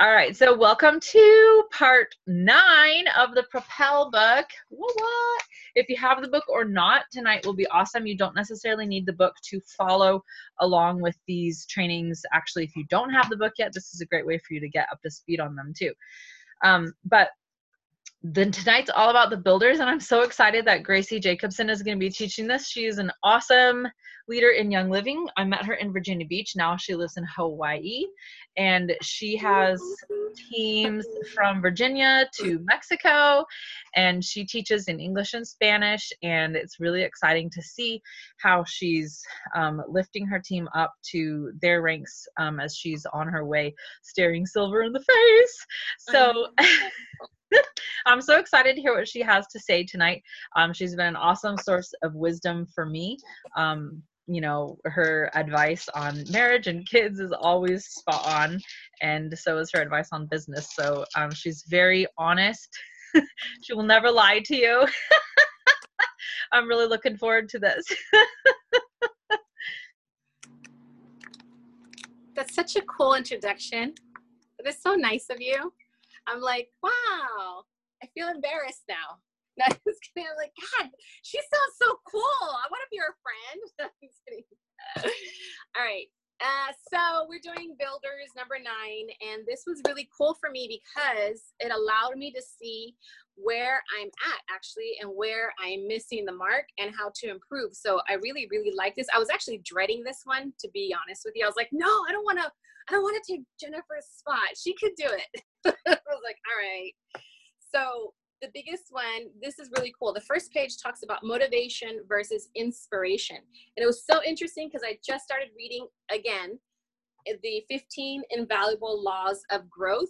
All right, so welcome to part nine of the Propel book. What? If you have the book or not, tonight will be awesome. You don't necessarily need the book to follow along with these trainings. Actually, if you don't have the book yet, this is a great way for you to get up to speed on them too. Um, but then tonight's all about the builders and i'm so excited that gracie jacobsen is going to be teaching this. She's an awesome leader in young living. I met her in virginia beach. Now she lives in hawaii. And she has teams from virginia to mexico and she teaches in english and spanish and it's really exciting to see how she's um, lifting her team up to their ranks um, as she's on her way staring silver in the face. So I'm so excited to hear what she has to say tonight. Um, she's been an awesome source of wisdom for me. Um, you know, her advice on marriage and kids is always spot on, and so is her advice on business. So um, she's very honest. she will never lie to you. I'm really looking forward to this. That's such a cool introduction. It is so nice of you. I'm like, wow, I feel embarrassed now. No, I was kidding. I'm like, God, she sounds so cool. I want to be her friend. All right. Uh, so we're doing builders number nine, and this was really cool for me because it allowed me to see where I'm at actually and where I'm missing the mark and how to improve. So I really, really like this. I was actually dreading this one, to be honest with you. I was like, no, I don't want to, I want to take Jennifer's spot. She could do it. I was like, all right. So the biggest one, this is really cool. The first page talks about motivation versus inspiration. And it was so interesting because I just started reading again eh, the 15 invaluable laws of growth.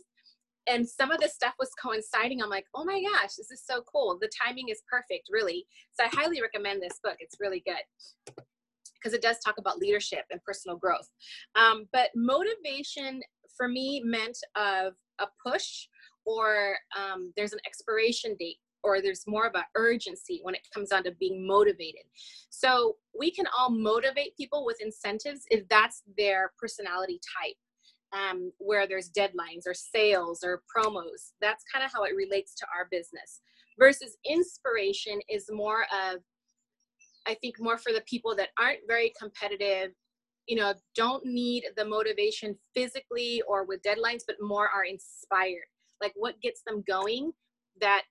And some of this stuff was coinciding. I'm like, oh my gosh, this is so cool. The timing is perfect, really. So I highly recommend this book. It's really good because it does talk about leadership and personal growth. Um, but motivation for me meant of a push or um, there's an expiration date or there's more of an urgency when it comes down to being motivated. So we can all motivate people with incentives if that's their personality type. Um, where there's deadlines or sales or promos. That's kind of how it relates to our business. Versus inspiration is more of, I think, more for the people that aren't very competitive, you know, don't need the motivation physically or with deadlines, but more are inspired. Like what gets them going that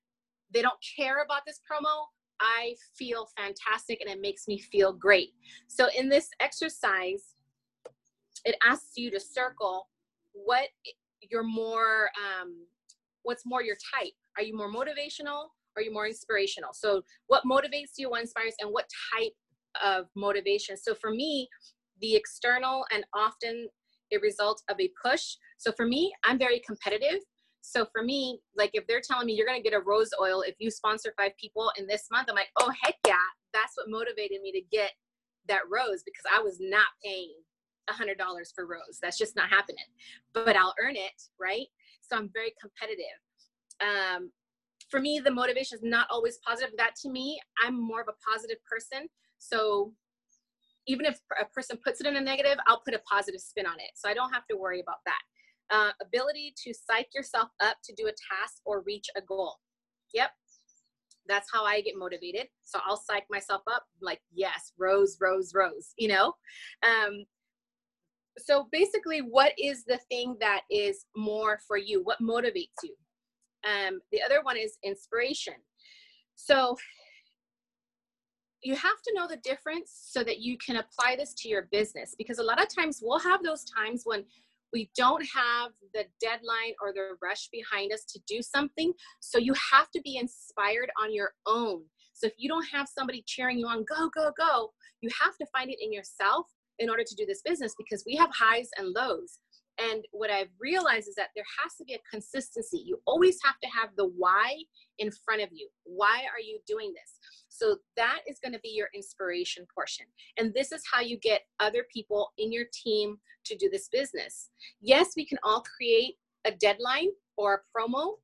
they don't care about this promo i feel fantastic and it makes me feel great. So in this exercise it asks you to circle what you're more um, what's more your type. Are you more motivational are you more inspirational so what motivates you what inspires and what type of motivation so for me the external and often a result of a push so for me i'm very competitive so for me, like if they're telling me you're gonna get a rose oil if you sponsor five people in this month, I'm like, oh heck yeah, that's what motivated me to get that rose because I was not paying a hundred dollars for rose. That's just not happening. But I'll earn it, right? So I'm very competitive. Um, for me, the motivation is not always positive. That to me, I'm more of a positive person. So even if a person puts it in a negative, I'll put a positive spin on it. So I don't have to worry about that uh, ability to psych yourself up to do a task or reach a goal. Yep, that's how I get motivated. So I'll psych myself up like, yes, rose, rose, rose, you know? Um, so basically, what is the thing that is more for you? What motivates you? Um, the other one is inspiration. So you have to know the difference so that you can apply this to your business because a lot of times we'll have those times when we don't have the deadline or the rush behind us to do something. So you have to be inspired on your own. So if you don't have somebody cheering you on, go, go, go, you have to find it in yourself in order to do this business because we have highs and lows. And what I've realized is that there has to be a consistency. You always have to have the why in front of you. Why are you doing this? So that is going to be your inspiration portion. And this is how you get other people in your team to do this business. Yes, we can all create a deadline or a promo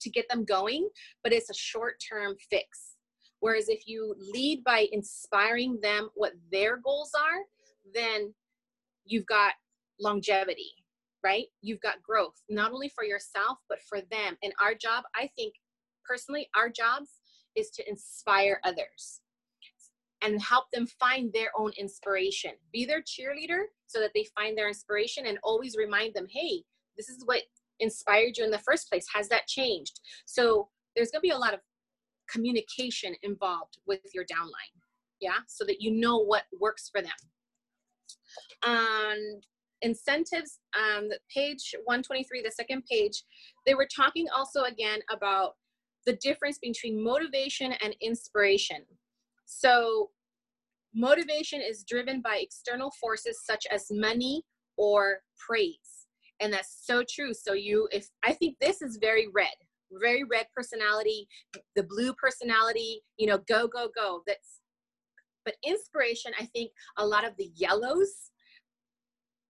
to get them going, but it's a short term fix. Whereas if you lead by inspiring them what their goals are, then you've got longevity, right? You've got growth, not only for yourself, but for them. And our job, I think personally, our jobs is to inspire others and help them find their own inspiration. Be their cheerleader so that they find their inspiration and always remind them, hey, this is what inspired you in the first place. Has that changed? So there's going to be a lot of communication involved with your downline. Yeah. So that you know what works for them. Um, incentives, um, page 123, the second page, they were talking also again about the difference between motivation and inspiration. So, motivation is driven by external forces such as money or praise. And that's so true. So, you, if I think this is very red, very red personality, the blue personality, you know, go, go, go. That's, but inspiration, I think a lot of the yellows,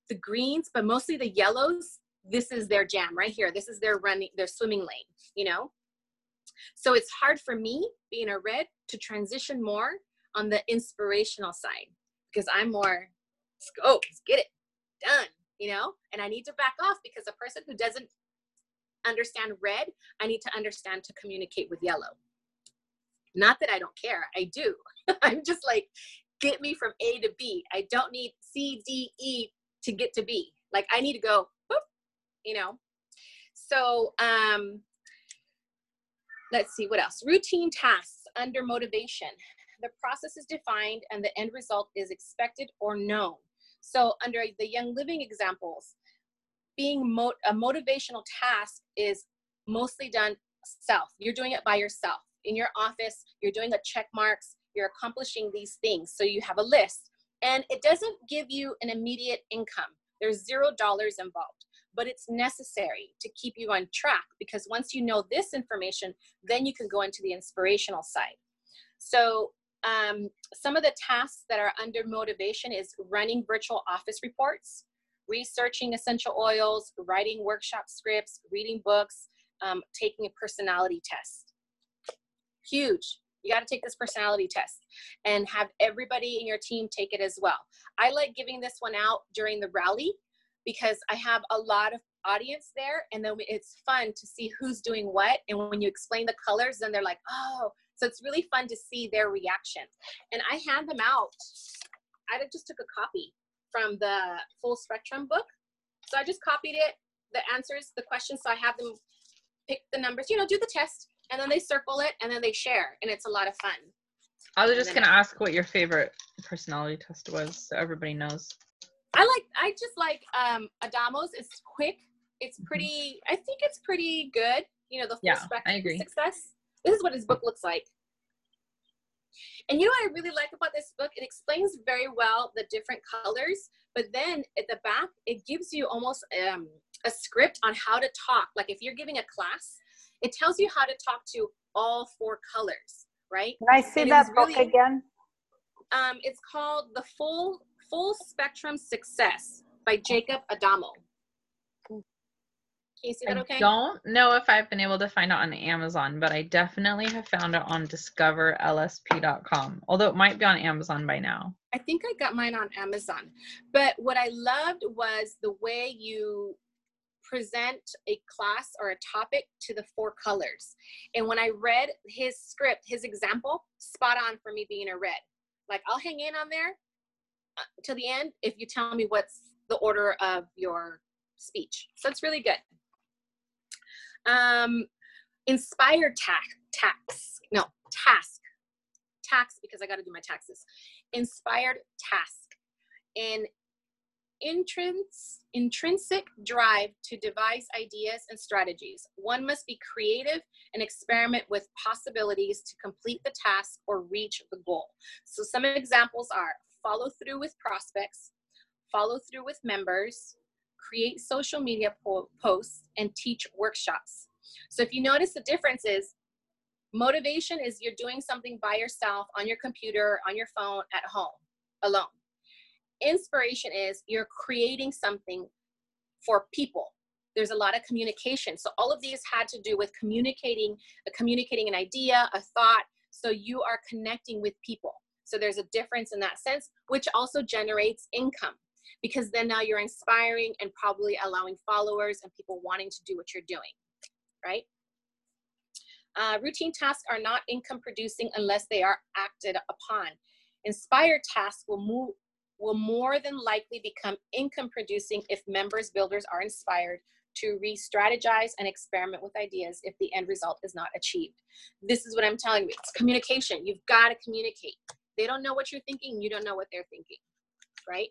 the greens, but mostly the yellows, this is their jam right here. This is their running, their swimming lane, you know? So it's hard for me, being a red, to transition more on the inspirational side because I'm more, let's let's get it done, you know? And I need to back off because a person who doesn't understand red, I need to understand to communicate with yellow. Not that I don't care, I do. I'm just like, get me from A to B. I don't need C, D, E to get to B. Like I need to go, boop, you know? So um, let's see what else. Routine tasks under motivation. The process is defined and the end result is expected or known. So under the Young Living examples, being mo- a motivational task is mostly done self. You're doing it by yourself. In your office, you're doing a check marks, you're accomplishing these things. So you have a list and it doesn't give you an immediate income. There's zero dollars involved but it's necessary to keep you on track because once you know this information, then you can go into the inspirational side. So um, some of the tasks that are under motivation is running virtual office reports, researching essential oils, writing workshop scripts, reading books, um, taking a personality test. Huge. You got to take this personality test and have everybody in your team take it as well. I like giving this one out during the rally because I have a lot of audience there and then it's fun to see who's doing what and when you explain the colors then they're like oh. So it's really fun to see their reaction. And i hand them out. I just took a copy from the full spectrum book. So i just copied it the answers the questions. So i have them pick the numbers. You know do the test and then they circle it and then they share and it's a lot of fun i was just going to ask what your favorite personality test was so everybody knows I like I just like um Adamo's. It's quick. It's mm-hmm. pretty I think it's pretty good. You know, the full yeah, spectrum I agree. success. This is what his book looks like. And you know what I really like about this book? It explains very well the different colors, but then at the back, it gives you almost um, a script on how to talk. Like if you're giving a class, it tells you how to talk to all four colors, right? Can I see And that book really- again? Um, it's called The Full Full Spectrum Success by Jacob Adamo. Can you see that okay? I don't know if I've been able to find it on Amazon, but I definitely have found it on discoverlsp.com, although it might be on Amazon by now. I think I got mine on Amazon. But what I loved was the way you present a class or a topic to the four colors. And when I read his script, his example, spot on for me being a red. Like I'll hang in on there uh, till the end if you tell me what's the order of your speech. So it's really good. Um, inspired tax, tax, no, task, tax because I got to do my taxes. Inspired task, an entrance, intrinsic drive to devise ideas and strategies. One must be creative and experiment with possibilities to complete the task or reach the goal. So some examples are follow through with prospects, follow through with members, create social media po- posts, and teach workshops. So if you notice the difference is motivation is you're doing something by yourself on your computer, on your phone, at home, alone. Inspiration is you're creating something for people. There's a lot of communication. So all of these had to do with communicating, communicating an idea, a thought. So you are connecting with people. So there's a difference in that sense, which also generates income. because then now you're inspiring and probably allowing followers and people wanting to do what you're doing, right? Uh, routine tasks are not income producing unless they are acted upon. Inspired tasks will move will more than likely become income producing if members builders are inspired to re-strategize and experiment with ideas if the end result is not achieved. This is what I'm telling you. It's communication. You've got to communicate. They don't know what you're thinking. You don't know what they're thinking, right?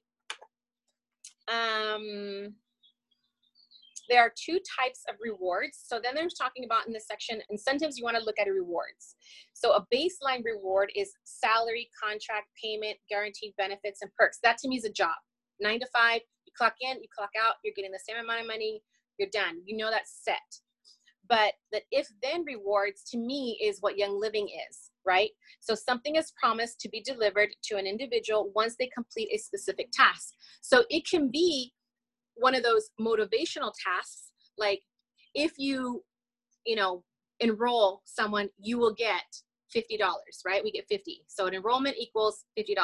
Um, there are two types of rewards. So then there's talking about in this section, incentives, you want to look at rewards. So a baseline reward is salary, contract, payment, guaranteed benefits, and perks. That to me is a job. Nine to five, you clock in, you clock out, you're getting the same amount of money, you're done. You know that's set. But the if then rewards to me is what Young Living is, right? So something is promised to be delivered to an individual once they complete a specific task. So it can be one of those motivational tasks like if you you know enroll someone you will get $50 right? We get 50 so an enrollment equals $50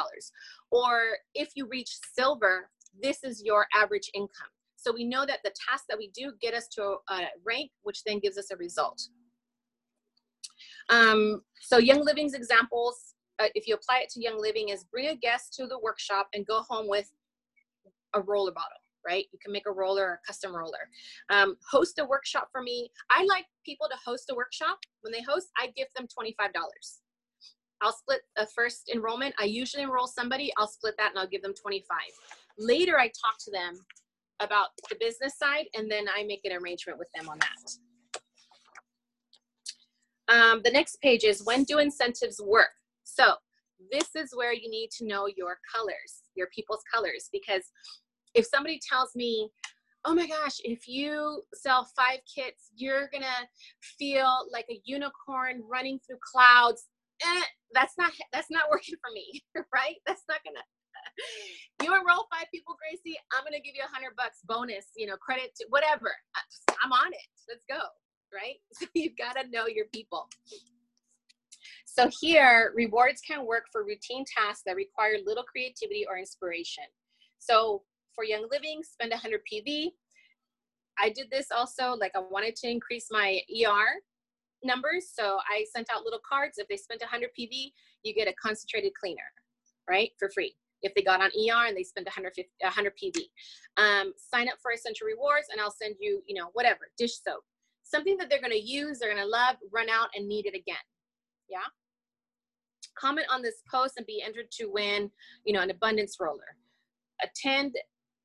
or if you reach silver this is your average income. So we know that the tasks that we do get us to a rank which then gives us a result. Um, so young living's examples uh, if you apply it to young living is bring a guest to the workshop and go home with a roller bottle right? You can make a roller or a custom roller. Um, host a workshop for me. I like people to host a workshop. When they host, I give them $25. I'll split a first enrollment. I usually enroll somebody, I'll split that and I'll give them 25. Later, I talk to them about the business side and then I make an arrangement with them on that. Um, the next page is when do incentives work? So this is where you need to know your colors, your people's colors, because if somebody tells me oh my gosh if you sell five kits you're gonna feel like a unicorn running through clouds eh, that's not that's not working for me right? That's not gonna you enroll five people gracie i'm gonna give you a hundred bucks bonus you know credit to whatever i'm on it let's go right? So you've got to know your people. So here rewards can work for routine tasks that require little creativity or inspiration. So for Young Living, spend 100 PV. I did this also, like I wanted to increase my ER numbers. So I sent out little cards. If they spent 100 PV, you get a concentrated cleaner, right? For free. If they got on ER and they spent 100, 100 PV. Um, sign up for Essential Rewards and I'll send you, you know, whatever, dish soap. Something that they're going to use, they're going to love, run out and need it again. Yeah? Comment on this post and be entered to win, you know, an abundance roller. Attend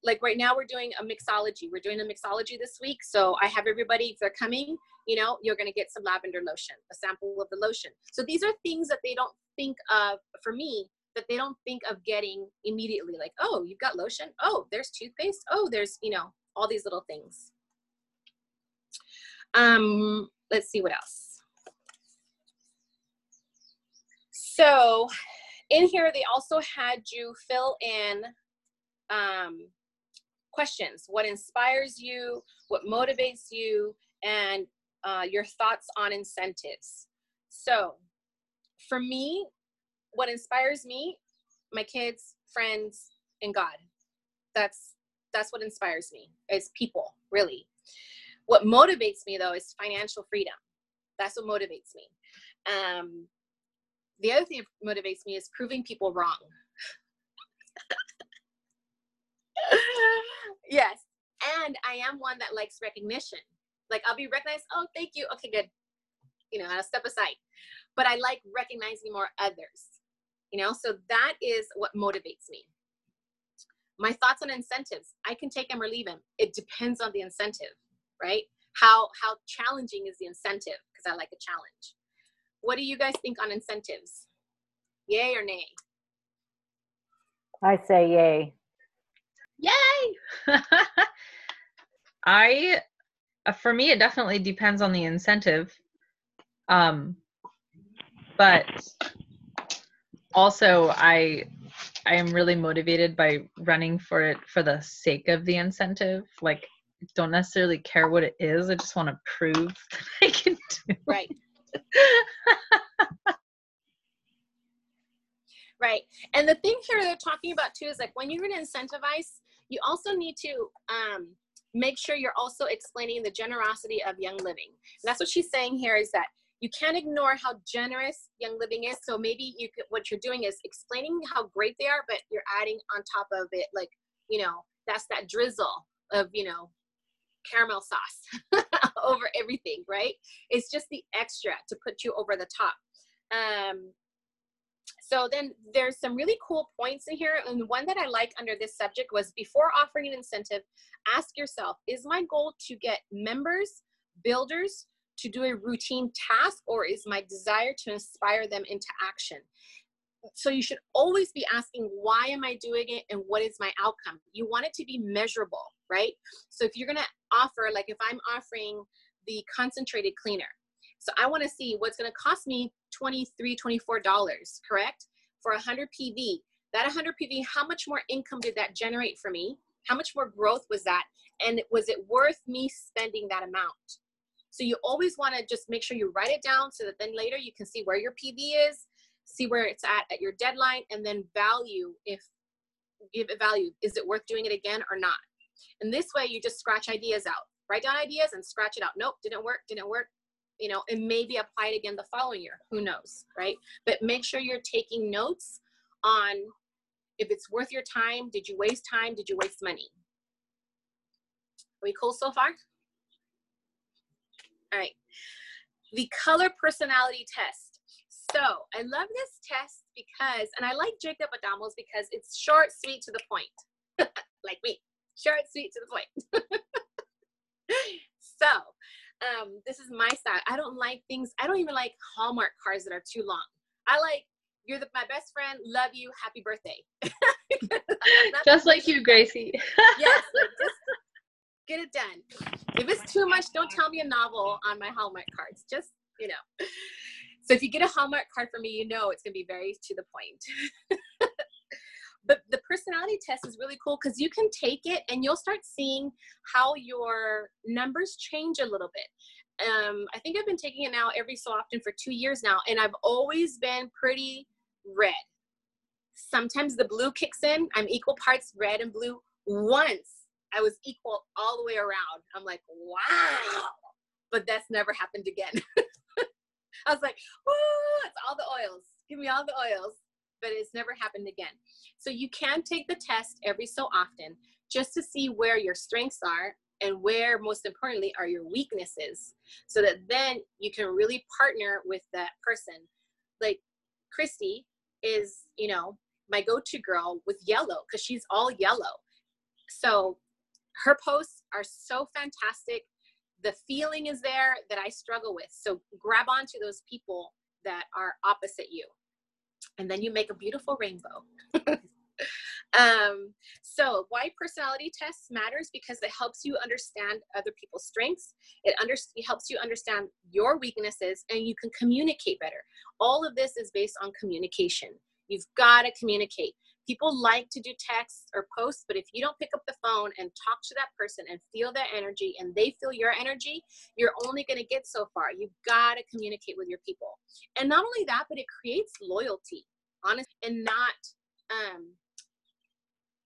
like right now we're doing a mixology. We're doing a mixology this week. So I have everybody, if they're coming, you know, you're going to get some lavender lotion, a sample of the lotion. So these are things that they don't think of, for me, that they don't think of getting immediately. Like, oh, you've got lotion. Oh, there's toothpaste. Oh, there's, you know, all these little things. Um, let's see what else. So in here, they also had you fill in um, questions what inspires you what motivates you and uh, your thoughts on incentives. So for me what inspires me my kids friends and god. That's that's what inspires me is people really. What motivates me though is financial freedom. That's what motivates me. Um, the other thing that motivates me is proving people wrong yes. And I am one that likes recognition. Like I'll be recognized, oh, thank you. Okay, good. You know, I'll step aside. But I like recognizing more others. You know, so that is what motivates me. My thoughts on incentives, I can take them or leave them. It depends on the incentive, right? How how challenging is the incentive? Because I like a challenge. What do you guys think on incentives? Yay or nay? I say yay. Yay! I, uh, for me, it definitely depends on the incentive. Um, but also, I, I am really motivated by running for it for the sake of the incentive. Like, don't necessarily care what it is. I just want to prove that I can do. It. Right. right. And the thing here they're talking about too is like when you're going to incentivize You also need to um, make sure you're also explaining the generosity of Young Living. And that's what she's saying here is that you can't ignore how generous Young Living is. So maybe you could, what you're doing is explaining how great they are, but you're adding on top of it, like, you know, that's that drizzle of, you know, caramel sauce over everything, right? It's just the extra to put you over the top. Um, so then there's some really cool points in here. And one that I like under this subject was before offering an incentive, ask yourself, is my goal to get members, builders to do a routine task, or is my desire to inspire them into action? So you should always be asking, why am I doing it and what is my outcome? You want it to be measurable, right? So if you're gonna offer, like if I'm offering the concentrated cleaner, so I wanna see what's gonna cost me $23, $24, correct? For 100 PV. That 100 PV, how much more income did that generate for me? How much more growth was that? And was it worth me spending that amount? So you always want to just make sure you write it down so that then later you can see where your PV is, see where it's at at your deadline, and then value if give it value. Is it worth doing it again or not? And this way you just scratch ideas out. Write down ideas and scratch it out. Nope, didn't work, didn't work. You know, and maybe apply it again the following year. Who knows, right? But make sure you're taking notes on if it's worth your time. Did you waste time? Did you waste money? Are we cool so far? All right. The color personality test. So I love this test because, and I like Jacob Adamo's because it's short, sweet, to the point. like me, short, sweet, to the point. so um, this is my style. I don't like things, I don't even like Hallmark cards that are too long. I like, you're the, my best friend, love you, happy birthday. just like you, Gracie. yes, like just get it done. If it's too much, don't tell me a novel on my Hallmark cards. Just, you know. So if you get a Hallmark card from me, you know it's going to be very to the point. but the personality test is really cool because you can take it and you'll start seeing how your numbers change a little bit. Um, I think I've been taking it now every so often for two years now, and I've always been pretty red. Sometimes the blue kicks in. I'm equal parts red and blue. Once I was equal all the way around. I'm like, wow. But that's never happened again. I was like, oh, it's all the oils. Give me all the oils. But it's never happened again. So you can take the test every so often just to see where your strengths are and where, most importantly, are your weaknesses. So that then you can really partner with that person. Like Christy is, you know, my go to girl with yellow because she's all yellow. So her posts are so fantastic. The feeling is there that I struggle with. So grab onto those people that are opposite you. And then you make a beautiful rainbow. um, so why personality tests matters because it helps you understand other people's strengths. It, under, it helps you understand your weaknesses and you can communicate better. All of this is based on communication. You've got to communicate people like to do texts or posts, but if you don't pick up the phone and talk to that person and feel their energy and they feel your energy, you're only going to get so far. You've got to communicate with your people. And not only that, but it creates loyalty, honest, and not um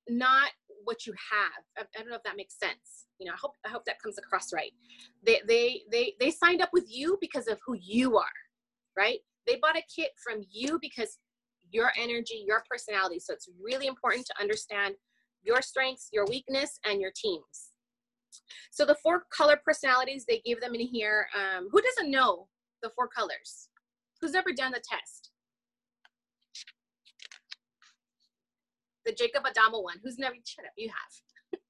not what you have. I, don't know if that makes sense. You know, I hope I hope that comes across right. They they they they signed up with you because of who you are, right? They bought a kit from you because your energy, your personality. So it's really important to understand your strengths, your weakness, and your teams. So the four color personalities, they gave them in here. Um, who doesn't know the four colors? Who's ever done the test? The Jacob Adamo one. Who's never, shut up, you have.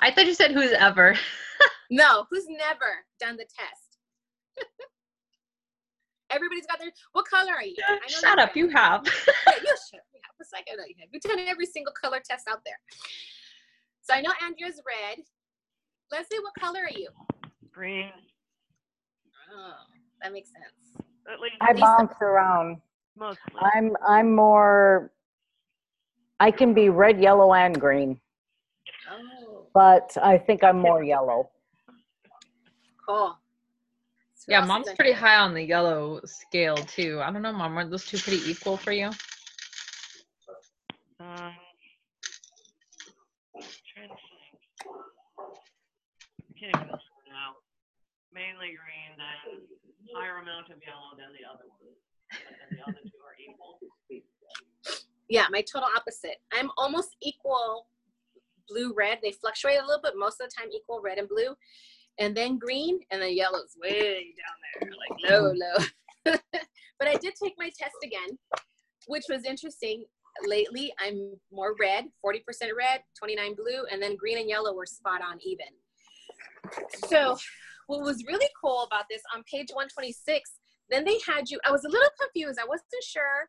I thought you said who's ever. no, who's never done the test? Everybody's got their. What color are you? shut up. You have. yeah, you shut up. Yeah, it's like I know you have. You've done every single color test out there. So I know Andrea's red. Leslie, what color are you? Green. Oh, that makes sense. At least I bounce around. mostly. I'm I'm more. I can be red, yellow, and green, Oh, but I think I'm more yellow. cool. So yeah, mom's pretty high on the yellow scale too. I don't know, mom. Are those two pretty equal for you? Um, Mainly green, then higher amount of yellow than the other one. But the other two are equal. Yeah, my total opposite. I'm almost equal blue red. They fluctuate a little bit, most of the time equal red and blue. And then green, and then yellow's way down there, like mm-hmm. low, low. but I did take my test again, which was interesting. Lately, I'm more red, 40% red, 29 blue, and then green and yellow were spot on even. So, what was really cool about this on page 126, then they had you, I was a little confused. I wasn't sure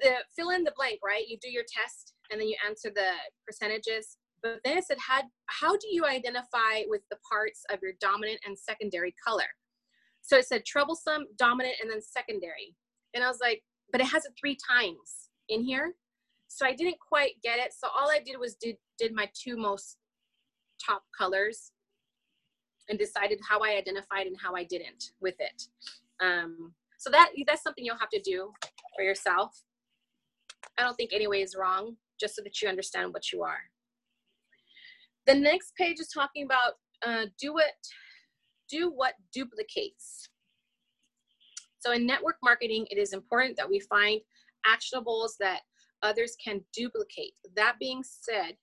the fill in the blank, right? You do your test and then you answer the percentages. But then it said, how, do you identify with the parts of your dominant and secondary color? So it said troublesome, dominant, and then secondary. And I was like, but it has it three times in here. So I didn't quite get it. So all I did was did, did my two most top colors and decided how I identified and how I didn't with it. Um, so that that's something you'll have to do for yourself. I don't think any way is wrong, just so that you understand what you are. The next page is talking about uh, do what do what duplicates. So in network marketing, it is important that we find actionables that others can duplicate. That being said,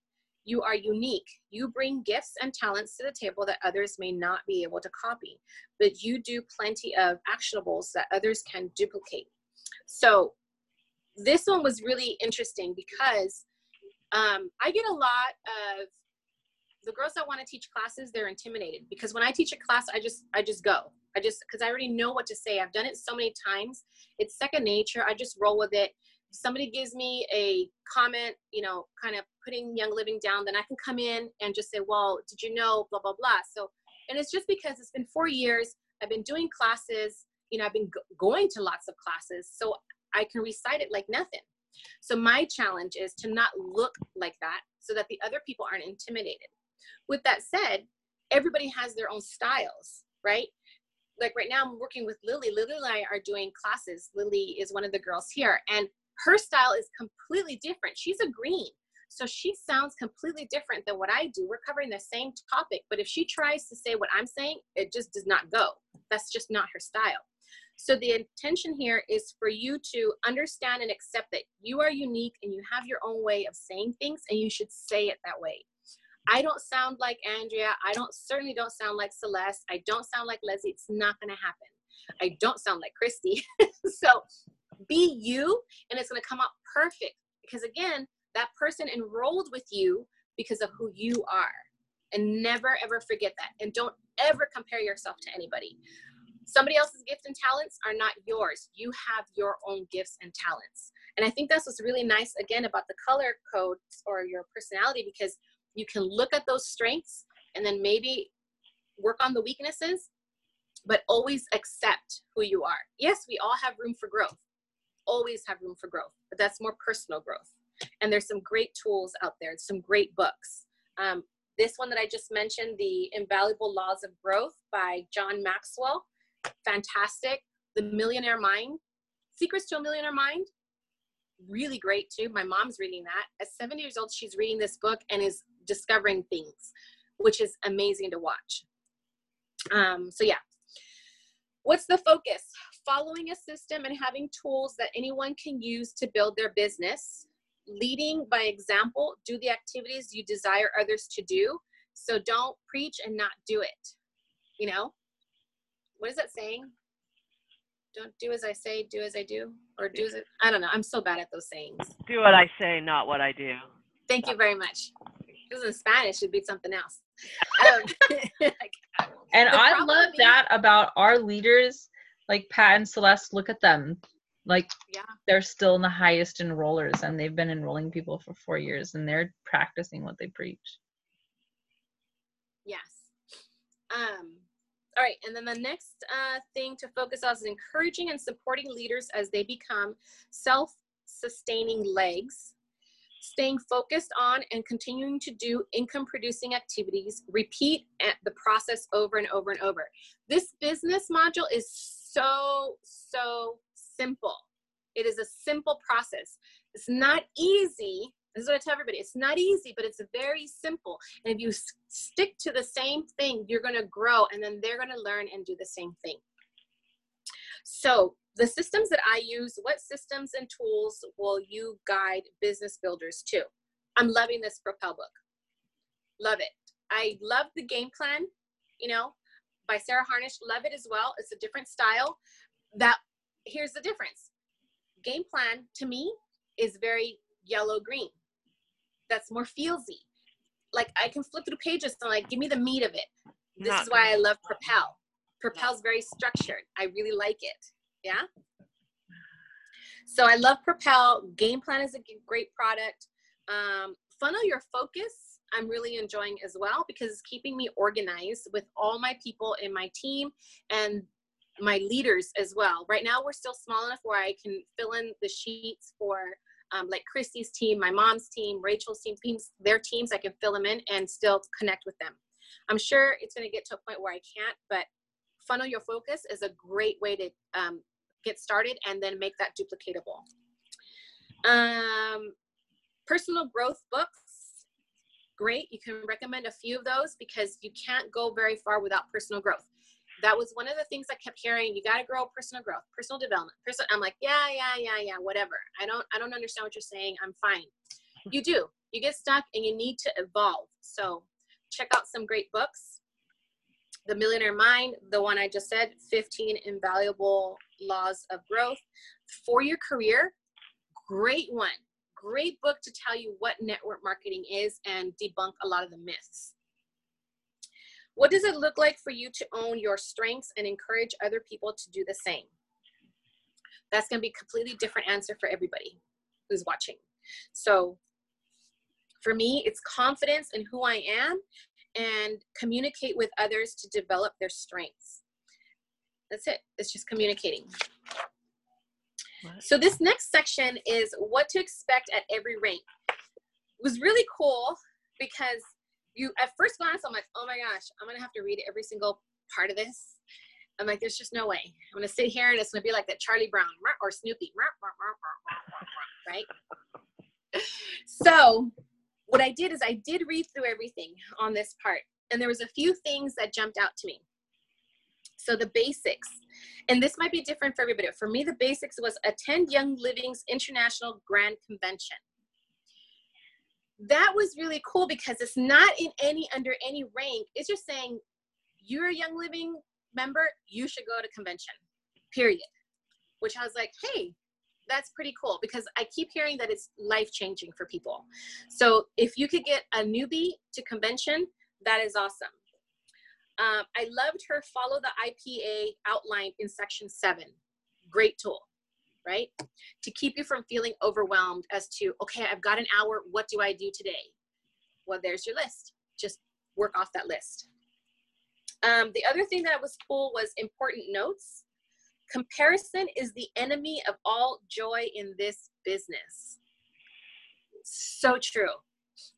you are unique. You bring gifts and talents to the table that others may not be able to copy, but you do plenty of actionables that others can duplicate. So this one was really interesting because um, I get a lot of the girls that want to teach classes they're intimidated because when i teach a class i just i just go. I just because i already know what to say. I've done it so many times. It's second nature. I just roll with it. If somebody gives me a comment you know kind of putting young living down then i can come in and just say well did you know? blah blah blah. So and it's just because it's been four years i've been doing classes you know i've been going to lots of classes so i can recite it like nothing. So my challenge is to not look like that so that the other people aren't intimidated with that said, everybody has their own styles, right? Like right now, I'm working with Lily. Lily and I are doing classes. Lily is one of the girls here, and her style is completely different. She's a green. So she sounds completely different than what I do. We're covering the same topic, but if she tries to say what I'm saying, it just does not go. That's just not her style. So the intention here is for you to understand and accept that you are unique and you have your own way of saying things and you should say it that way. I don't sound like Andrea. I don't certainly don't sound like Celeste. I don't sound like Leslie. It's not going to happen. I don't sound like Christy. so be you and it's going to come out perfect because again, that person enrolled with you because of who you are. And never ever forget that. And don't ever compare yourself to anybody. Somebody else's gifts and talents are not yours. You have your own gifts and talents. And I think that's what's really nice again about the color codes or your personality because you can look at those strengths and then maybe work on the weaknesses but always accept who you are. Yes we all have room for growth. Always have room for growth but that's more personal growth. And there's some great tools out there some great books. Um, this one that i just mentioned the invaluable laws of growth by john maxwell. Fantastic. The millionaire mind. Secrets to a millionaire mind. Really great too. My mom's reading that. At 70 years old she's reading this book and is discovering things, which is amazing to watch. Um, so yeah, what's the focus? Following a system and having tools that anyone can use to build their business. Leading by example, do the activities you desire others to do. So don't preach and not do it. You know, what is that saying? Don't do as I say, do as I do, or do as I, I don't know. I'm so bad at those sayings. Do what I say, not what I do. Thank you very much was in Spanish, it'd be something else. Um, and I love that about our leaders, like Pat and Celeste. Look at them. Like yeah. they're still in the highest enrollers and they've been enrolling people for four years and they're practicing what they preach. Yes. Um, all right, and then the next uh, thing to focus on is encouraging and supporting leaders as they become self sustaining legs staying focused on and continuing to do income producing activities, repeat the process over and over and over. This business module is so, so simple. It is a simple process. It's not easy This is what I tell everybody. It's not easy, but it's very simple. And if you stick to the same thing, you're going to grow and then they're going to learn and do the same thing. So, the systems that I use, what systems and tools will you guide business builders to? I'm loving this Propel book. Love it. I love the game plan, you know, by Sarah Harnisch. Love it as well. It's a different style. That here's the difference. Game plan to me is very yellow green. That's more feelsy. Like I can flip through pages and like give me the meat of it. This Not is why I love Propel. Propel's very structured. I really like it. Yeah. So I love Propel. Game Plan is a great product. Um, Funnel Your Focus, I'm really enjoying as well because it's keeping me organized with all my people in my team and my leaders as well. Right now, we're still small enough where I can fill in the sheets for um, like Christy's team, my mom's team, Rachel's team, teams, their teams. I can fill them in and still connect with them. I'm sure it's going to get to a point where I can't, but funnel your focus is a great way to um, get started and then make that duplicatable. Um, personal growth books, great. You can recommend a few of those because you can't go very far without personal growth. That was one of the things I kept hearing. You got to grow personal growth, personal development. Personal. I'm like, yeah, yeah, yeah, yeah, whatever. I don't, I don't understand what you're saying. I'm fine. You do. You get stuck and you need to evolve. So check out some great books. The Millionaire Mind, the one I just said, 15 Invaluable Laws of Growth. For your career, great one. Great book to tell you what network marketing is and debunk a lot of the myths. What does it look like for you to own your strengths and encourage other people to do the same? That's going to be a completely different answer for everybody who's watching. So, for me, it's confidence in who I am and communicate with others to develop their strengths. That's it. It's just communicating. What? So this next section is what to expect at every rank. It was really cool because you at first glance I'm like, oh my gosh, I'm gonna have to read every single part of this. I'm like, there's just no way. I'm gonna sit here and it's gonna be like that Charlie Brown or Snoopy, right? So what I did is I did read through everything on this part, and there was a few things that jumped out to me. So the basics, and this might be different for everybody. For me, the basics was attend Young Living's International Grand Convention. That was really cool because it's not in any under any rank. It's just saying you're a Young Living member, you should go to convention. Period. Which I was like, hey, that's pretty cool because I keep hearing that it's life changing for people. So if you could get a newbie to convention, that is awesome. Um, I loved her follow the IPA outline in section seven. Great tool, right? To keep you from feeling overwhelmed as to, okay, I've got an hour. What do I do today? Well, there's your list. Just work off that list. Um, the other thing that was cool was important notes. Comparison is the enemy of all joy in this business. So true.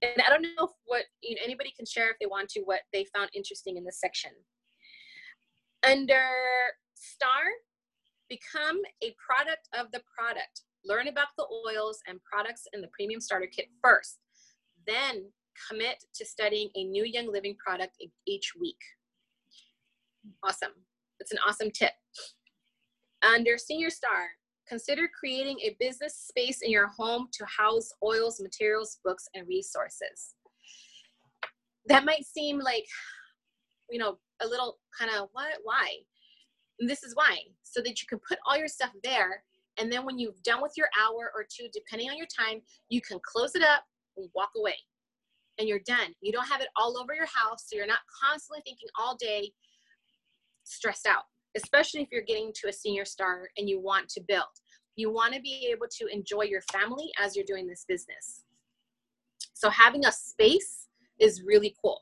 And I don't know what you know, anybody can share if they want to what they found interesting in this section. Under star, become a product of the product. Learn about the oils and products in the premium starter kit first. Then commit to studying a new Young Living product each week. Awesome. That's an awesome tip. Under Senior Star, consider creating a business space in your home to house oils, materials, books, and resources. That might seem like, you know, a little kind of what, why? And this is why, so that you can put all your stuff there. And then when you've done with your hour or two, depending on your time, you can close it up and walk away. And you're done. You don't have it all over your house, so you're not constantly thinking all day, stressed out especially if you're getting to a senior star and you want to build. You want to be able to enjoy your family as you're doing this business. So having a space is really cool.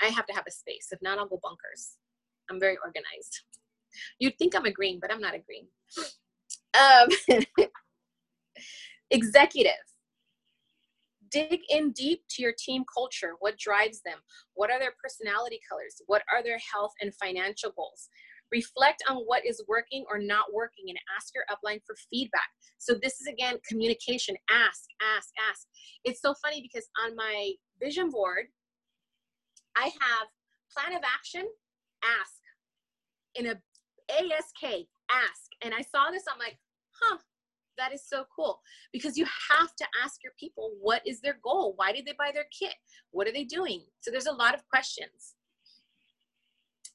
I have to have a space. If not, I'll go bunkers. I'm very organized. You'd think I'm a green, but I'm not a green. Um, executive. Dig in deep to your team culture. What drives them? What are their personality colors? What are their health and financial goals? Reflect on what is working or not working and ask your upline for feedback. So, this is again communication ask, ask, ask. It's so funny because on my vision board, I have plan of action, ask in a ASK, ask. And I saw this, I'm like, huh, that is so cool because you have to ask your people what is their goal why did they buy their kit what are they doing so there's a lot of questions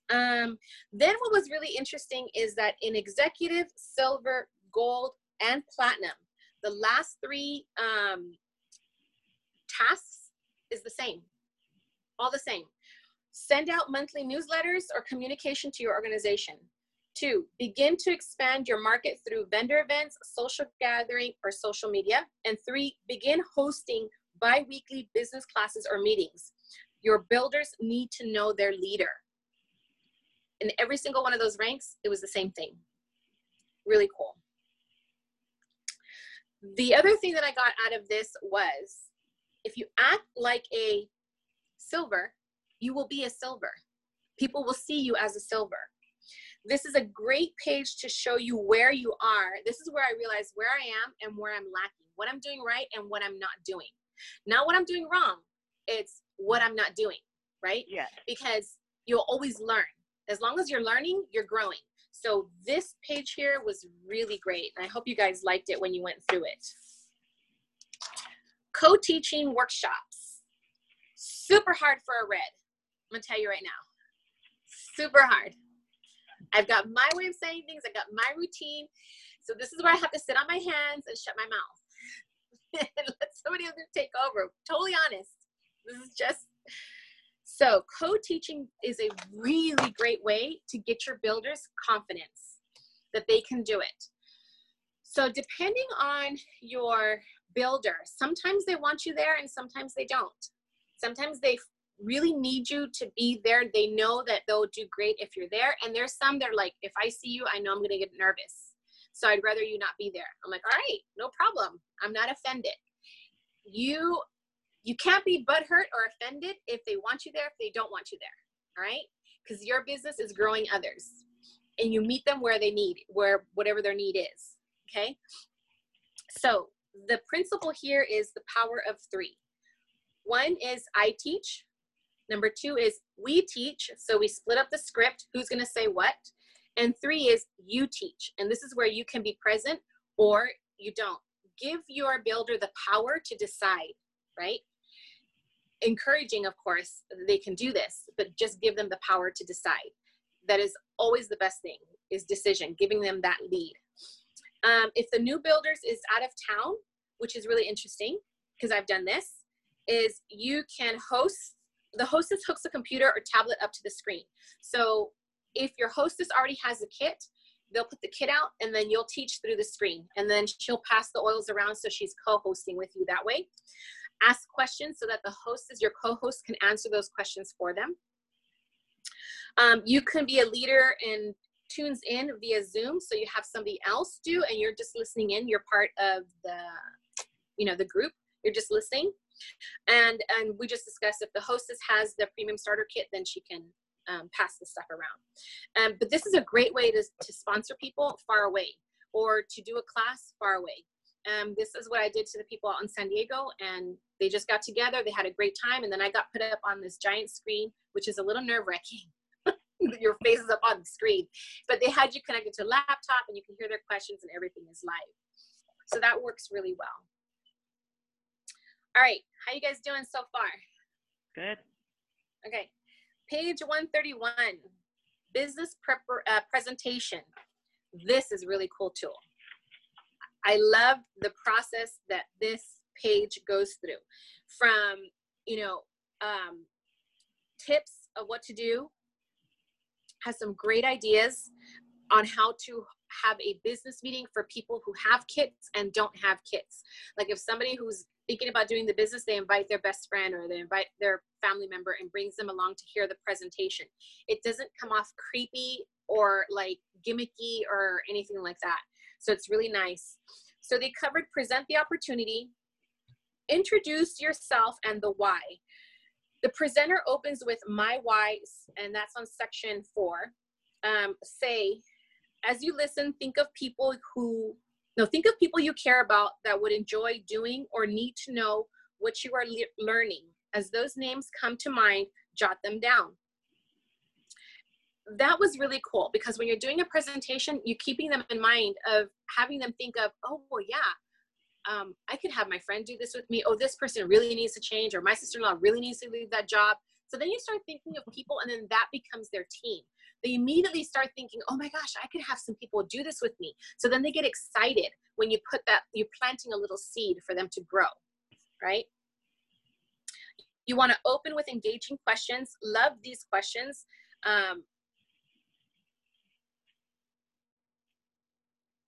um, then what was really interesting is that in executive silver gold and platinum the last three um, tasks is the same all the same send out monthly newsletters or communication to your organization Two, begin to expand your market through vendor events, social gathering, or social media. And three, begin hosting bi weekly business classes or meetings. Your builders need to know their leader. In every single one of those ranks, it was the same thing. Really cool. The other thing that I got out of this was if you act like a silver, you will be a silver. People will see you as a silver this is a great page to show you where you are. This is where I realize where I am and where I'm lacking, what I'm doing right and what I'm not doing. Not what I'm doing wrong, it's what I'm not doing, right? Yes. Because you'll always learn. As long as you're learning, you're growing. So this page here was really great. And I hope you guys liked it when you went through it. Co-teaching workshops. Super hard for a red. I'm gonna tell you right now. Super hard. I've got my way of saying things. I've got my routine. So this is where I have to sit on my hands and shut my mouth and let somebody else take over. Totally honest. This is just so co-teaching is a really great way to get your builders confidence that they can do it. So depending on your builder, sometimes they want you there and sometimes they don't. Sometimes they really need you to be there. They know that they'll do great if you're there. And there's some that are like, if I see you, I know I'm going to get nervous. So I'd rather you not be there. I'm like, all right, no problem. I'm not offended. You you can't be butthurt or offended if they want you there, if they don't want you there. All right? Because your business is growing others. And you meet them where they need, where whatever their need is. Okay. So the principle here is the power of three. One is I teach, Number two is we teach. So we split up the script, who's going to say what. And three is you teach. And this is where you can be present or you don't. Give your builder the power to decide, right? Encouraging, of course, they can do this, but just give them the power to decide. That is always the best thing is decision, giving them that lead. Um, if the new builders is out of town, which is really interesting because I've done this, is you can host the hostess hooks a computer or tablet up to the screen. So if your hostess already has a kit, they'll put the kit out and then you'll teach through the screen and then she'll pass the oils around so she's co-hosting with you that way. Ask questions so that the hostess, your co-host can answer those questions for them. Um, you can be a leader and tunes in via Zoom so you have somebody else do and you're just listening in. You're part of the, you know, the group. You're just listening. And and we just discussed if the hostess has the premium starter kit, then she can um, pass the stuff around. Um, but this is a great way to, to sponsor people far away or to do a class far away. Um, this is what I did to the people out in San Diego, and they just got together. They had a great time, and then I got put up on this giant screen, which is a little nerve wracking. Your face is up on the screen, but they had you connected to a laptop, and you can hear their questions, and everything is live. So that works really well. All right, how you guys doing so far? Good. Okay, page 131, business prep uh, presentation. This is really cool tool. I love the process that this page goes through from, you know, um, tips of what to do, has some great ideas on how to have a business meeting for people who have kits and don't have kits. Like if somebody who's thinking about doing the business, they invite their best friend or they invite their family member and brings them along to hear the presentation. It doesn't come off creepy or like gimmicky or anything like that. So it's really nice. So they covered present the opportunity, introduce yourself and the why. The presenter opens with my why, and that's on section four. um, say, as you listen, think of people who, no, think of people you care about that would enjoy doing or need to know what you are le- learning. As those names come to mind, jot them down. That was really cool because when you're doing a presentation, you're keeping them in mind of having them think of, oh, well, yeah, um, I could have my friend do this with me. Oh, this person really needs to change, or my sister in law really needs to leave that job. So then you start thinking of people, and then that becomes their team. They immediately start thinking, oh my gosh, I could have some people do this with me. So then they get excited when you put that, you're planting a little seed for them to grow, right? You want to open with engaging questions. Love these questions. Um,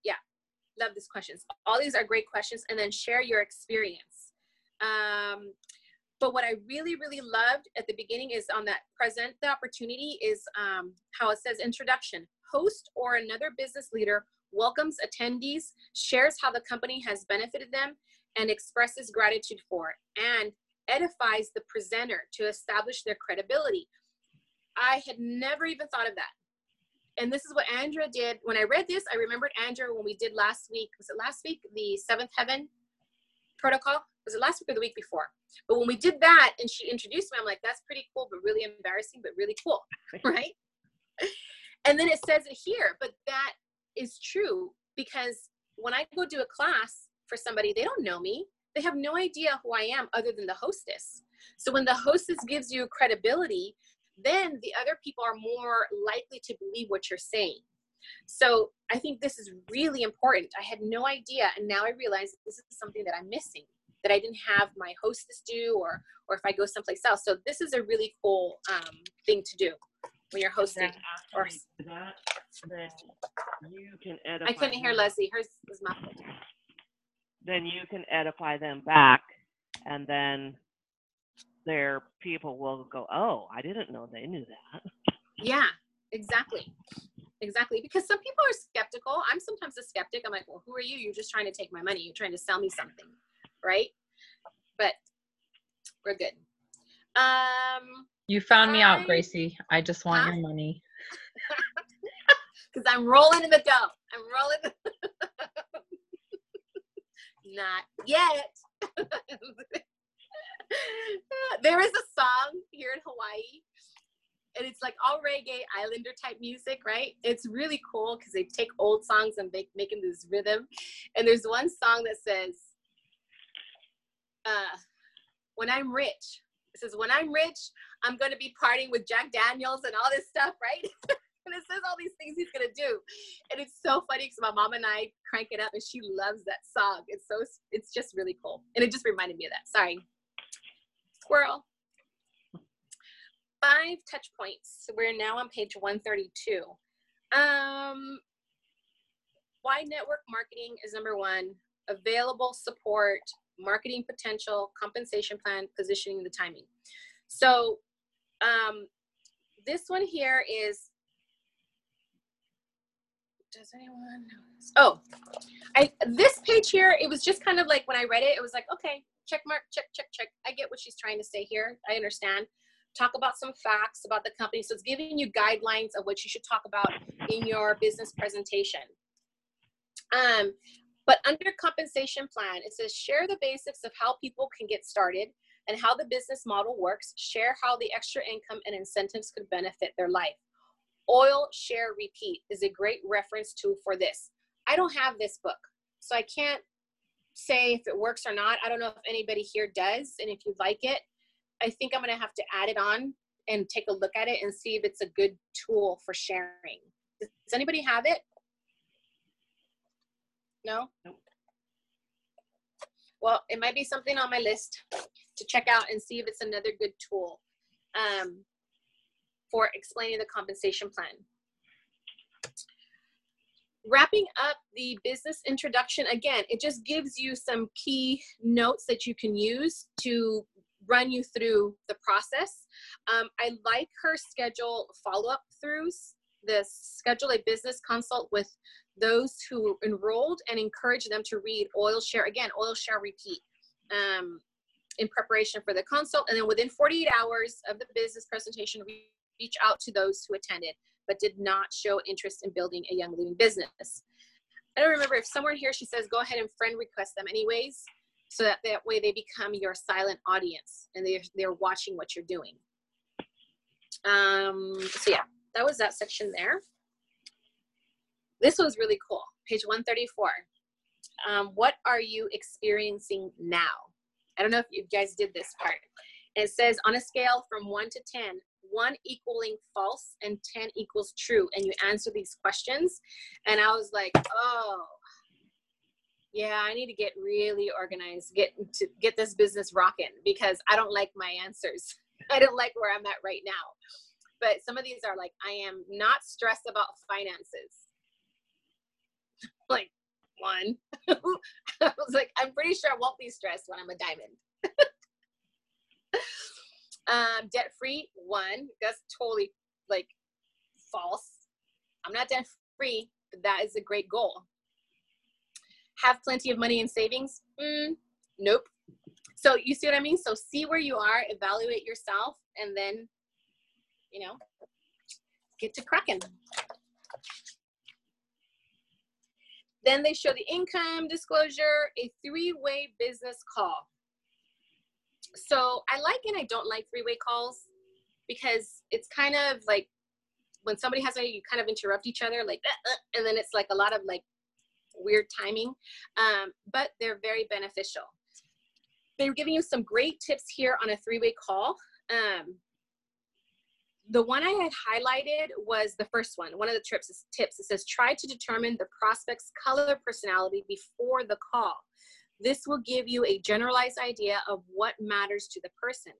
yeah, love these questions. All these are great questions. And then share your experience. Um, but what I really, really loved at the beginning is on that present the opportunity is um, how it says introduction. Host or another business leader welcomes attendees, shares how the company has benefited them, and expresses gratitude for and edifies the presenter to establish their credibility. I had never even thought of that. And this is what Andrea did. When I read this, I remembered Andrea when we did last week. Was it last week? The seventh heaven protocol? Was it last week or the week before? But when we did that and she introduced me, I'm like, that's pretty cool, but really embarrassing, but really cool, right? And then it says it here, but that is true because when I go do a class for somebody, they don't know me. They have no idea who I am other than the hostess. So when the hostess gives you credibility, then the other people are more likely to believe what you're saying. So I think this is really important. I had no idea, and now I realize this is something that I'm missing that I didn't have my hostess do, or or if I go someplace else. So this is a really cool um, thing to do when you're hosting. Or that, then you can edify. I couldn't hear them. Leslie. Hers was muffled. Then you can edify them back, and then their people will go, "Oh, I didn't know they knew that." Yeah, exactly. Exactly. Because some people are skeptical. I'm sometimes a skeptic. I'm like, well, who are you? You're just trying to take my money. You're trying to sell me something. Right? But we're good. Um, You found me out, Gracie. I just want Huh? your money. because I'm rolling in the dough. I'm rolling. Not yet. there is a song here in Hawaii, and it's like all reggae islander type music, right? It's really cool because they take old songs and make making this rhythm. And there's one song that says, uh, "When I'm rich." It says, "When I'm rich, I'm to be partying with Jack Daniels and all this stuff, right?" and it says all these things he's gonna do, and it's so funny because my mom and I crank it up, and she loves that song. It's so it's just really cool, and it just reminded me of that. Sorry, squirrel. Five touch points. So We're now on page 132. Um, why network marketing is number one. Available support, marketing potential, compensation plan, positioning, the timing. So, um, this one here is does anyone know this? Oh, I this page here, it was just kind of like when I read it, it was like, okay, check mark, check, check, check. I get what she's trying to say here. I understand. Talk about some facts about the company. So it's giving you guidelines of what you should talk about in your business presentation. Um, but under compensation plan, it says share the basics of how people can get started and how the business model works. Share how the extra income and incentives could benefit their life oil share repeat is a great reference tool for this i don't have this book so i can't say if it works or not. I don't know if anybody here does and if you like it i think i'm going to have to add it on and take a look at it and see if it's a good tool for sharing. Does, does anybody have it? No. Well it might be something on my list to check out and see if it's another good tool um, for explaining the compensation plan. Wrapping up the business introduction, again, it just gives you some key notes that you can use to run you through the process. Um, I like her schedule follow up throughs, the schedule a business consult with those who enrolled and encourage them to read oil share again oil share repeat um, in preparation for the consult. And then within 48 hours of the business presentation reach out to those who attended but did not show interest in building a young living business. I don't remember if somewhere here she says go ahead and friend request them anyways, so that that way they become your silent audience and they're they're watching what you're doing. Um, so yeah, that was that section there. This was really cool. Page 134. Um, what are you experiencing now? I don't know if you guys did this part. It says on a scale from one to 10, one equaling false and 10 equals true. And you answer these questions. And I was like, oh, yeah, I need to get really organized, get to get this business rocking because I don't like my answers. I don't like where I'm at right now. But some of these are like, I am not stressed about finances. like, one. I was like, I'm pretty sure I won't be stressed when I'm a diamond. Um, debt free, one. That's totally like false. I'm not debt free, but that is a great goal. Have plenty of money in savings? Mm, nope. So you see what I mean? So see where you are, evaluate yourself, and then, you know, get to cracking. Then they show the income disclosure, a three-way business call. So I like and I don't like three-way calls because it's kind of like when somebody has a you kind of interrupt each other like uh, uh, and then it's like a lot of like weird timing um, but they're very beneficial they're giving you some great tips here on a three-way call um, the one I had highlighted was the first one. One of the tips, tips it says try to determine the prospect's color personality before the call. This will give you a generalized idea of what matters to the person,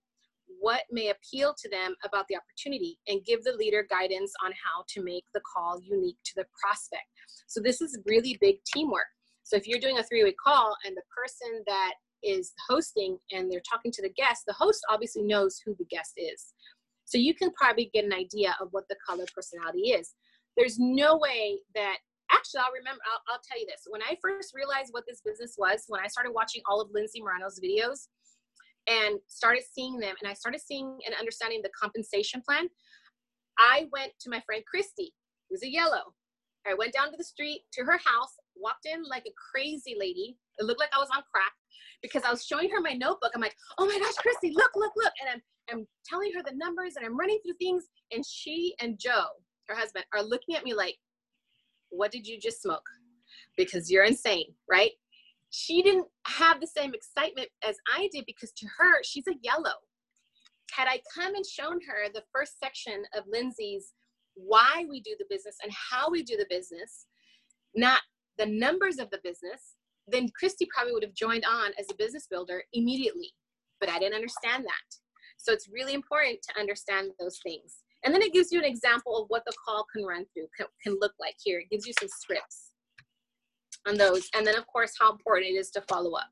what may appeal to them about the opportunity, and give the leader guidance on how to make the call unique to the prospect. So this is really big teamwork. So if you're doing a three-way call and the person that is hosting and they're talking to the guest, the host obviously knows who the guest is. So you can probably get an idea of what the color personality is. There's no way that actually I'll remember I'll, I'll, tell you this. When I first realized what this business was, when I started watching all of Lindsay Morano's videos and started seeing them and I started seeing and understanding the compensation plan, I went to my friend Christy, who's a yellow. I went down to the street to her house, walked in like a crazy lady. It looked like I was on crack because I was showing her my notebook. I'm like, oh my gosh, Christy, look, look, look. And I'm I'm telling her the numbers and I'm running through things. And she and Joe, her husband, are looking at me like, what did you just smoke? Because you're insane, right? She didn't have the same excitement as I did because to her, she's a yellow. Had I come and shown her the first section of Lindsay's why we do the business and how we do the business, not the numbers of the business, then Christy probably would have joined on as a business builder immediately. But I didn't understand that. So it's really important to understand those things. And then it gives you an example of what the call can run through, can, can look like here. It gives you some scripts on those. And then of course, how important it is to follow up.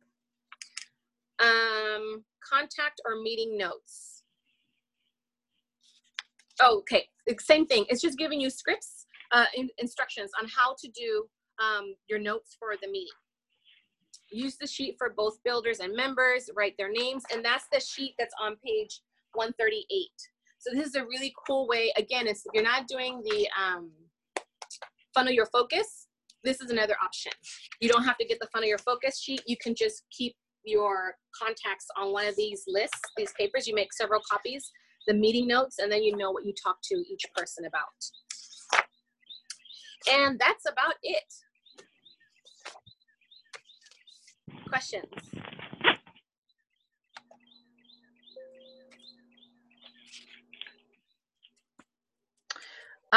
Um, contact or meeting notes. Oh, okay, same thing. It's just giving you scripts, uh, in, instructions on how to do um, your notes for the meeting use the sheet for both builders and members, write their names, and that's the sheet that's on page 138. So this is a really cool way. Again, if you're not doing the um, funnel your focus, this is another option. You don't have to get the funnel your focus sheet. You can just keep your contacts on one of these lists, these papers. You make several copies, the meeting notes, and then you know what you talk to each person about. And that's about it. questions?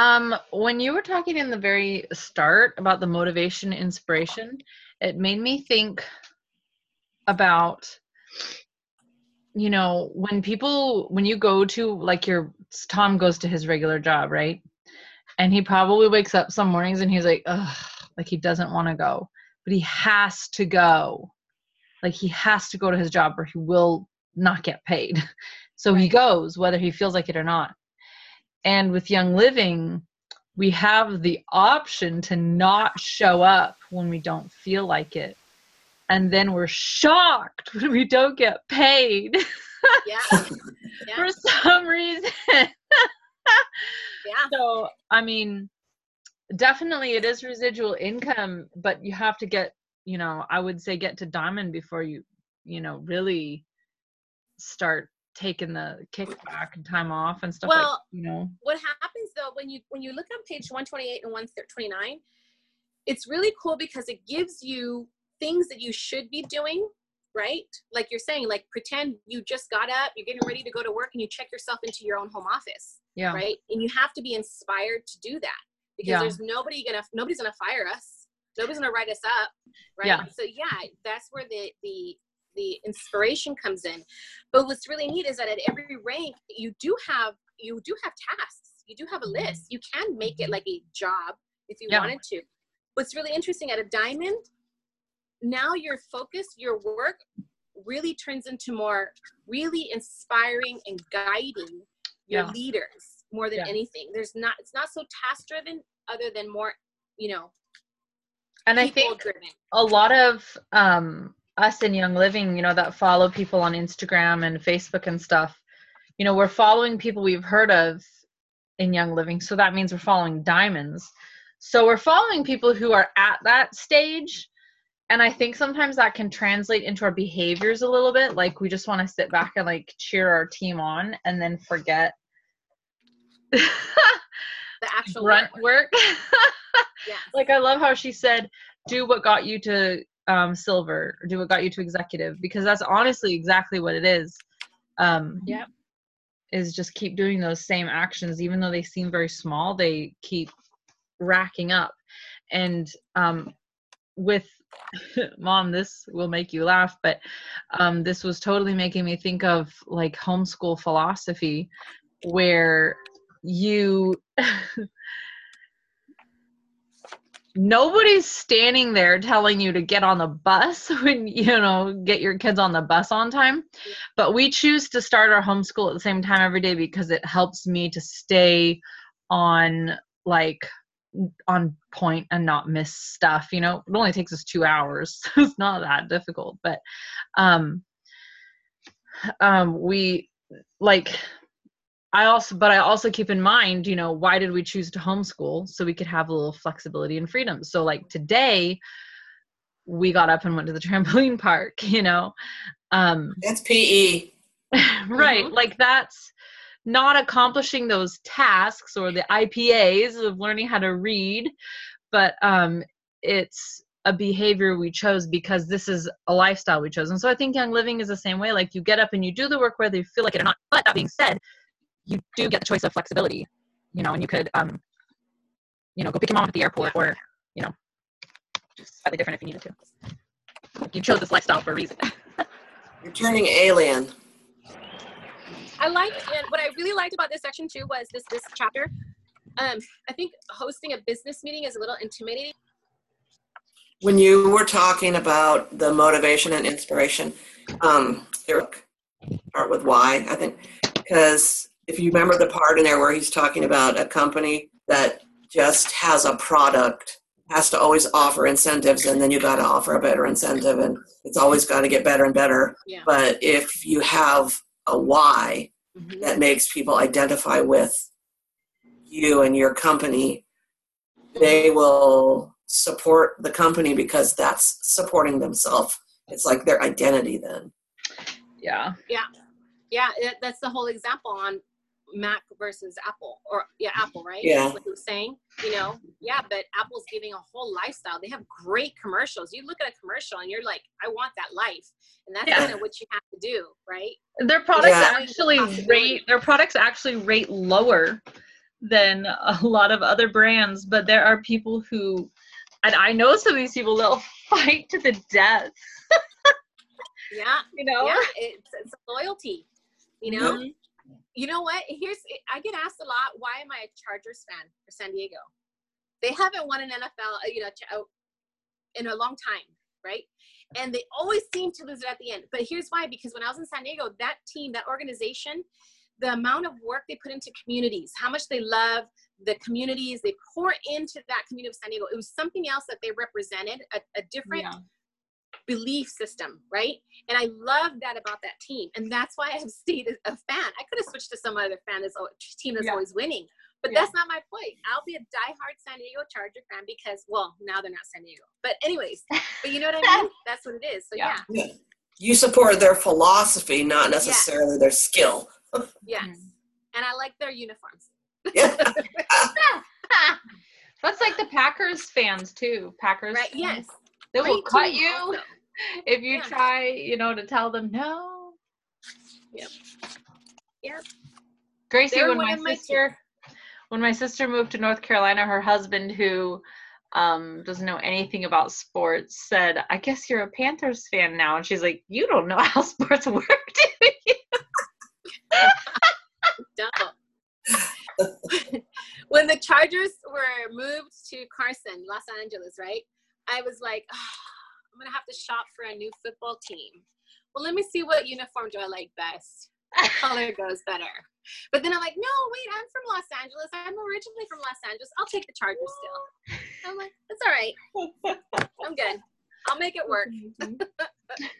Um, when you were talking in the very start about the motivation, inspiration, it made me think about, you know, when people, when you go to like your, Tom goes to his regular job, right? And he probably wakes up some mornings and he's like, ugh, like he doesn't want to go, but he has to go. Like he has to go to his job or he will not get paid. So he goes whether he feels like it or not and with young living we have the option to not show up when we don't feel like it and then we're shocked when we don't get paid yeah. yeah. for some reason Yeah. So, I mean, definitely it is residual income, but you have to get, you know, I would say get to diamond before you, you know, really start taking the kickback and time off and stuff like, Well, you know. what happens though when you when you look on page 128 and 129 it's really cool because it gives you things that you should be doing right like you're saying like pretend you just got up you're getting ready to go to work and you check yourself into your own home office Yeah. right and you have to be inspired to do that because Yeah. there's nobody gonna nobody's gonna fire us nobody's gonna write us up right Yeah. so yeah that's where the the the inspiration comes in but what's really neat is that at every rank you do have you do have tasks you do have a list you can make it like a job if you Yeah. wanted to what's really interesting at a diamond now your focus your work really turns into more really inspiring and guiding your Yeah. leaders more than Yeah. anything there's not it's not so task driven other than more you know And I think driven a lot of um us in young living you know that follow people on instagram and facebook and stuff you know we're following people we've heard of in young living so that means we're following diamonds so we're following people who are at that stage and i think sometimes that can translate into our behaviors a little bit like we just want to sit back and like cheer our team on and then forget the actual grunt work. work Yes. like I love how she said, "Do what got you to um, silver, or do what got you to executive," because that's honestly exactly what it is. Um, Yep. Is just keep doing those same actions, even though they seem very small. They keep racking up, and um, with mom, this will make you laugh, but um, this was totally making me think of like homeschool philosophy, where you nobody's standing there telling you to get on the bus when you know get your kids on the bus on time. But we choose to start our homeschool at the same time every day because it helps me to stay on like on point and not miss stuff you know? It only takes us two hours so it's not that difficult but um um we like I also, but I also keep in mind, you know, why did we choose to homeschool? So we could have a little flexibility and freedom. So, like today, we got up and went to the trampoline park, you know. Um, That's PE. right. Mhm. Like that's not accomplishing those tasks or the IPAs of learning how to read, but um, it's a behavior we chose because this is a lifestyle we chose. And so I think young living is the same way. Like you get up and you do the work whether you feel like it or not. But that being said, you do get the choice of flexibility, you know, and you could, um, you know, go pick your mom at the airport or, you know, just slightly different if you needed to. You chose this lifestyle for a reason. You're turning alien. I liked and what I really liked about this section too was this this chapter. Um, I think hosting a business meeting is a little intimidating. When you were talking about the motivation and inspiration, um, Eric, start with why, I think, because if you remember the part in there where he's talking about a company that just has a product, has to always offer incentives, and then you got to offer a better incentive, and it's always got to get better and better. Yeah. But if you have a why, Mhm. that makes people identify with you and your company, they will support the company because that's supporting themselves. It's like their identity then. yeah. Yeah, yeah that's the whole example on Mac versus Apple, or yeah, Apple, right? Yeah. That's what he was saying. You know, yeah, but Apple's giving a whole lifestyle. They have great commercials. You look at a commercial and you're like, I want that life, and that's Yeah. kind of what you have to do, right? Their products Yeah. actually rate their products actually rate lower than a lot of other brands, but there are people who and I know some of these people they'll fight to the death. Yeah, You know? yeah, it's, it's loyalty. You know, Mhm. You know what? Here's I get asked a lot. Why am I a Chargers fan for San Diego? They haven't won an NFL, uh, you know, uh, in a long time, right? And they always seem to lose it at the end. But here's why: because when I was in San Diego, that team, that organization, the amount of work they put into communities, how much they love the communities, they pour into that community of San Diego. It was something else that they represented, a, a different Yeah. Belief system, right? And I love that about that team, and that's why I have stayed a a fan. I could have switched to some other fan that's al- team that's Yeah. always winning, But Yeah. that's not my point. I'll be a diehard San Diego Charger fan because, well, now they're not San Diego. But anyways, but you know what I mean? That's what it is. So Yeah. yeah, You support their philosophy, not necessarily their skill. yes. Mhm. And I like their uniforms. Yeah. That's like the Packers fans too. Packers. Right? fans. Yes. They will cut you also. if you Yeah. try, you know, to tell them no. Yep. Yep. Gracie, They're when my of my sister when my sister moved to North Carolina, her husband who um, doesn't know anything about sports said, I guess you're a Panthers fan now. And she's like, You don't know how sports work, do you? Don't. when the Chargers were moved to Carson, Los Angeles, right? I was like, "Ah, I'm gonna have to shop for a new football team. Well, let me see what uniform do I like best. What color goes better. But then I'm like, no, wait, I'm from Los Angeles. I'm originally from Los Angeles. I'll take the Chargers still. I'm like, that's all right. I'm good. I'll make it work.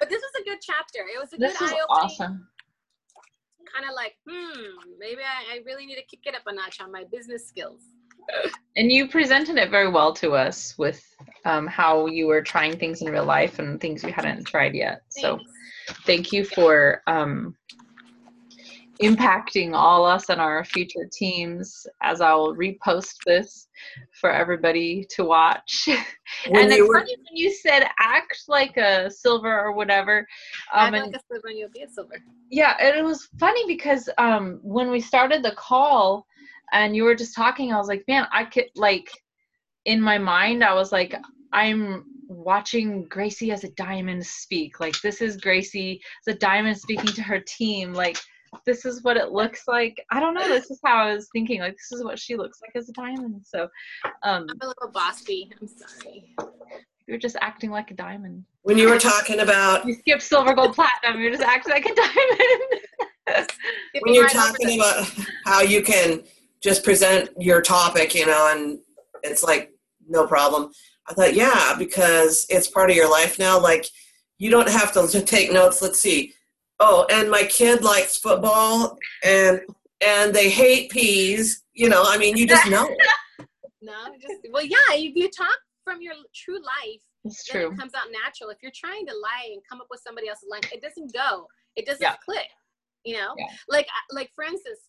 But this was a good chapter. It was a this good eye opening. awesome. Kind of like, hmm, maybe I, I really need to kick it up a notch on my business skills. And you presented it very well to us with um, how you were trying things in real life and things you hadn't tried yet. So thank you for um, impacting all us and our future teams as I will repost this for everybody to watch. When and it's were, funny when you said act like a silver or whatever. Um, Act and like a silver and you'll be a silver. yeah, and it was funny because um, when we started the call and you were just talking, I was like, man, I could like in my mind, I was like, I'm watching Gracie as a diamond speak. Like this is Gracie as a diamond speaking to her team. Like this is what it looks like. I don't know. This is how I was thinking. Like this is what she looks like as a diamond. So um, I'm a little bossy. I'm sorry. you're just acting like a diamond. when you were talking about You skipped silver, gold, platinum. You're just acting like a diamond. When you're talking about how you can just present your topic, you know, and it's like no problem. I thought, yeah, because it's part of your life now. Like you don't have to to take notes. Let's see. Oh, and my kid likes football, and and they hate peas. You know, I mean, you just know. No, just well, yeah. If you talk from your true life, it's then true. it comes out natural. If you're trying to lie and come up with somebody else's line, it doesn't go. It doesn't Yeah. click. You know, Yeah. like like for instance,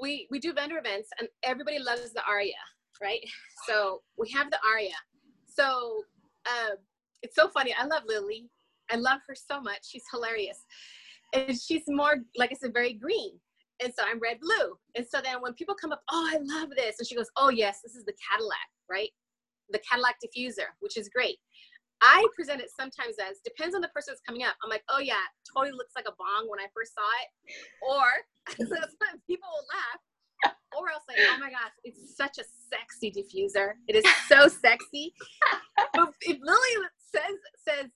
we we do vendor events and everybody loves the aria, right? So we have the aria. So uh, it's so funny. I love Lily. I love her so much. She's hilarious, and she's more like I said, very green. And so I'm red blue. And so then when people come up, oh, I love this. And she goes, oh, yes, this is the Cadillac, right? The Cadillac diffuser, which is great. I present it sometimes as depends on the person that's coming up. I'm like, oh yeah, totally looks like a bong when I first saw it. Or people will laugh. Or I'll say, oh my gosh, it's such a sexy diffuser. It is so sexy. But if Lily says says,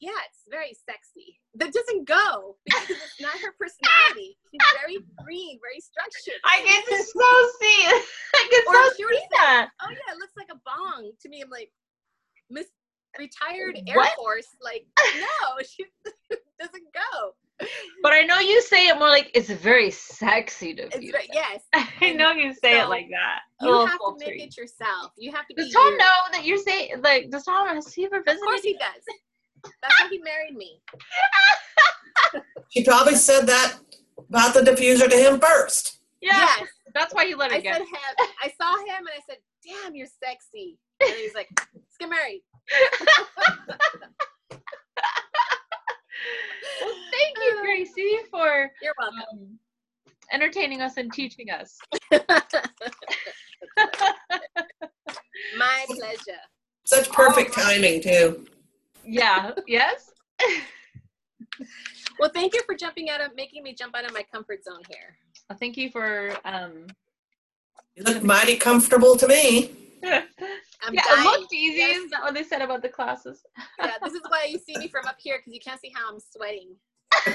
yeah, it's very sexy. That doesn't go because it's not her personality. She's very green, very structured. I can so see. I can Or so see that. oh yeah, it looks like a bong to me. I'm like, Miss retired Air What? Force. Like, no, she doesn't go. But I know you say it more like it's very sexy to It's you. very, yes. I know you say it like that. You little have to sultry. make it yourself. You have to Does be Tom you. know that you're saying like? Does Tom has he ever Of course visited? he does. That's why he married me. She probably said that about the diffuser to him first. Yeah, Yes. that's why he let her I get. said him. I saw him and I said, "Damn, you're sexy." And then he's like, "Let's get married." Well, thank you, Gracie, for You're welcome. um, entertaining us and teaching us. My pleasure. Such perfect timing too. yeah. Yes. Well, thank you for jumping out of making me jump out of my comfort zone here. Well, thank you for. um You look mighty comfortable to me. Yeah, I'm it dying. looked easy. Yes. Is that what they said about the classes? Yeah, this is why you see me from up here because you can't see how I'm sweating.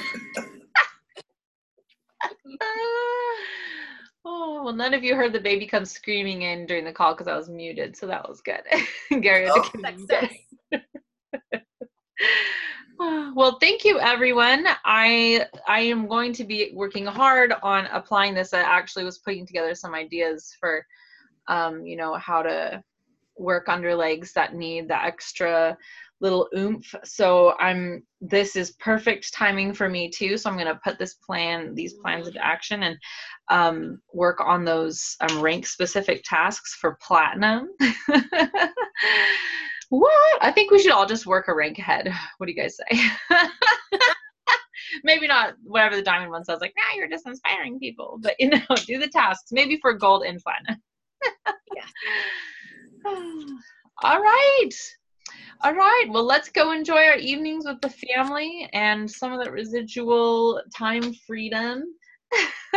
oh well, none of you heard the baby come screaming in during the call because I was muted, so that was good. Gary, Oh. to come in. Success. Well, thank you, everyone. I I am going to be working hard on applying this. I actually was putting together some ideas for, um, you know, how to work under legs that need the extra little oomph. So I'm. This is perfect timing for me too. So I'm to put this plan, these plans into action, and um, work on those um, rank specific tasks for platinum. what? I think we should all just work a rank ahead. What do you guys say? Maybe not whatever the diamond one says, like, nah, you're just inspiring people. But you know, do the tasks. Maybe for gold and platinum. all right. All right. Well, let's go enjoy our evenings with the family and some of that residual time freedom.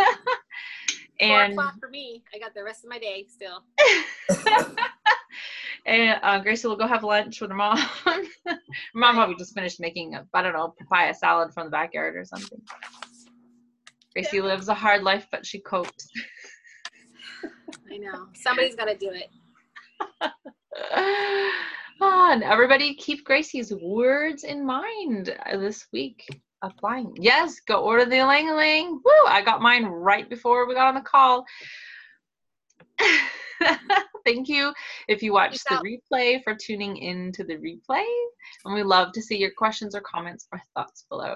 Four and o'clock for me. I got the rest of my day still. and uh, Gracie will go have lunch with her mom. her mom probably just finished making a, I don't know, papaya salad from the backyard or something. Gracie lives a hard life, but she copes. I know. Somebody's got to do it. Ah, and everybody keep Gracie's words in mind uh, this week. Applying. Yes, go order the Ylang Ylang. Woo! I got mine right before we got on the call. Thank you if you watched the replay for tuning in to the replay. And we love to see your questions or comments or thoughts below.